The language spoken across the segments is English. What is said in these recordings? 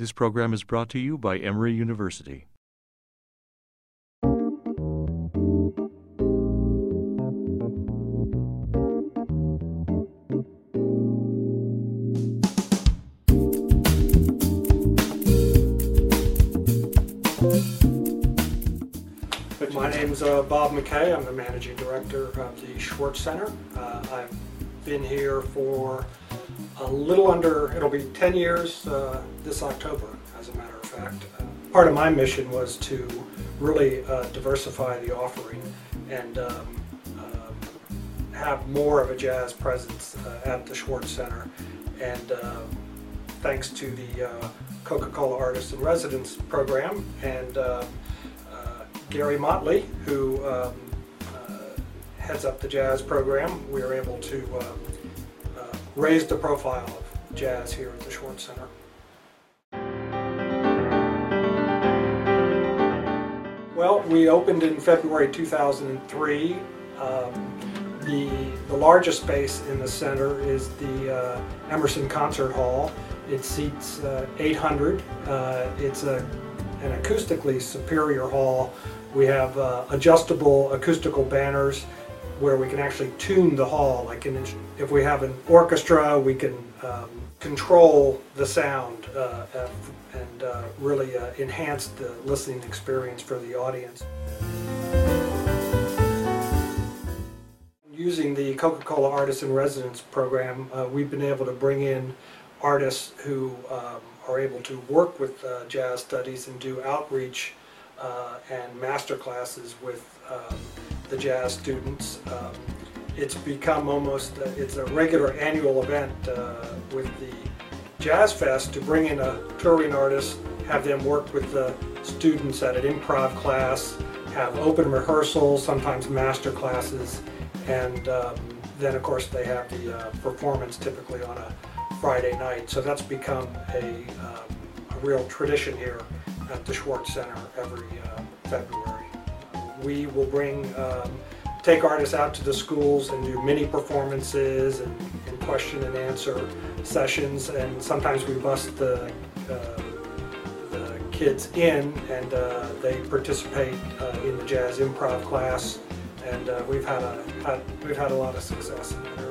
This program is brought to you by Emory University. My name's uh, Bob McKay. I'm the managing director of the Schwartz Center. Uh, I've been here for a little under, it'll be 10 years uh, this October, as a matter of fact. Uh, part of my mission was to really uh, diversify the offering and um, um, have more of a jazz presence uh, at the Schwartz Center. And um, thanks to the uh, Coca-Cola Artists in Residence program and uh, uh, Gary Motley, who um, uh, heads up the jazz program, we were able to uh, uh, raise the profile of jazz here at the Schwartz Center. Well, we opened in February 2003. Um, the, the largest space in the center is the uh, Emerson Concert Hall. It seats uh, 800. Uh, it's a, an acoustically superior hall. We have uh, adjustable acoustical banners where we can actually tune the hall. Like in, if we have an orchestra, we can um, control the sound uh, and uh, really uh, enhance the listening experience for the audience. Using the Coca-Cola Artists in Residence program, uh, we've been able to bring in artists who um, are able to work with uh, jazz studies and do outreach uh, and master classes with um, the jazz students. Um, it's become almost, uh, it's a regular annual event uh, with the Jazz Fest to bring in a touring artist, have them work with the students at an improv class, have open rehearsals, sometimes master classes, and um, then of course they have the uh, performance typically on a Friday night. So that's become a, um, a real tradition here at the Schwartz Center every uh, February. We will bring, um, take artists out to the schools and do mini performances and, and question and answer sessions, and sometimes we bust the, uh, the kids in and uh, they participate uh, in the jazz improv class, and uh, we've had a had, we've had a lot of success in that area.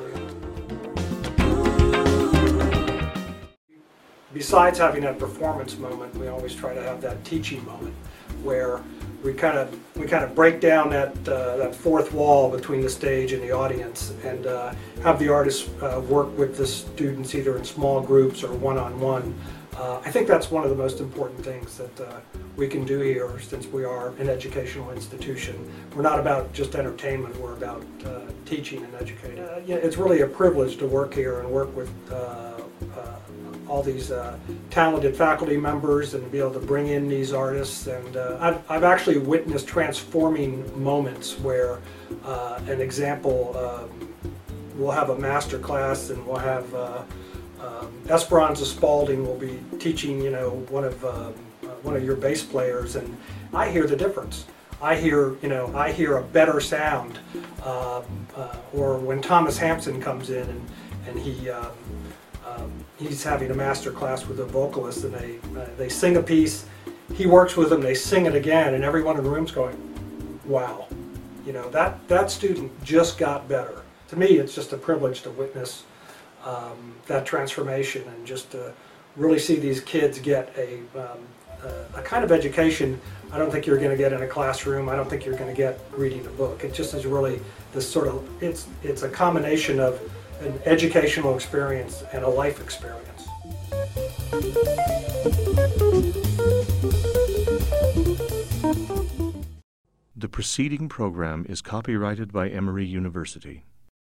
besides having that performance moment, we always try to have that teaching moment where we kind of we kind of break down that uh, that fourth wall between the stage and the audience and uh, have the artists uh, work with the students either in small groups or one-on-one. Uh, I think that's one of the most important things that uh, we can do here since we are an educational institution. We're not about just entertainment, we're about uh, teaching and educating. yeah, it's really a privilege to work here and work with all these uh, talented faculty members and be able to bring in these artists. And uh, I've, I've actually witnessed transforming moments where uh, an example, um, we'll have a master class and we'll have uh, um, Esperanza Spalding will be teaching, you know, one of um, uh, one of your bass players, and I hear the difference. I hear, you know, I hear a better sound. Um, uh, or when Thomas Hampson comes in and, and he um, he's having a master class with a vocalist and they uh, they sing a piece he works with them they sing it again and everyone in the room's going wow you know that that student just got better to me it's just a privilege to witness um, that transformation and just to really see these kids get a um, a, a kind of education I don't think you're going to get in a classroom. I don't think you're going to get reading a book. It just is really this sort of it's it's a combination of an educational experience and a life experience. The preceding program is copyrighted by Emory University.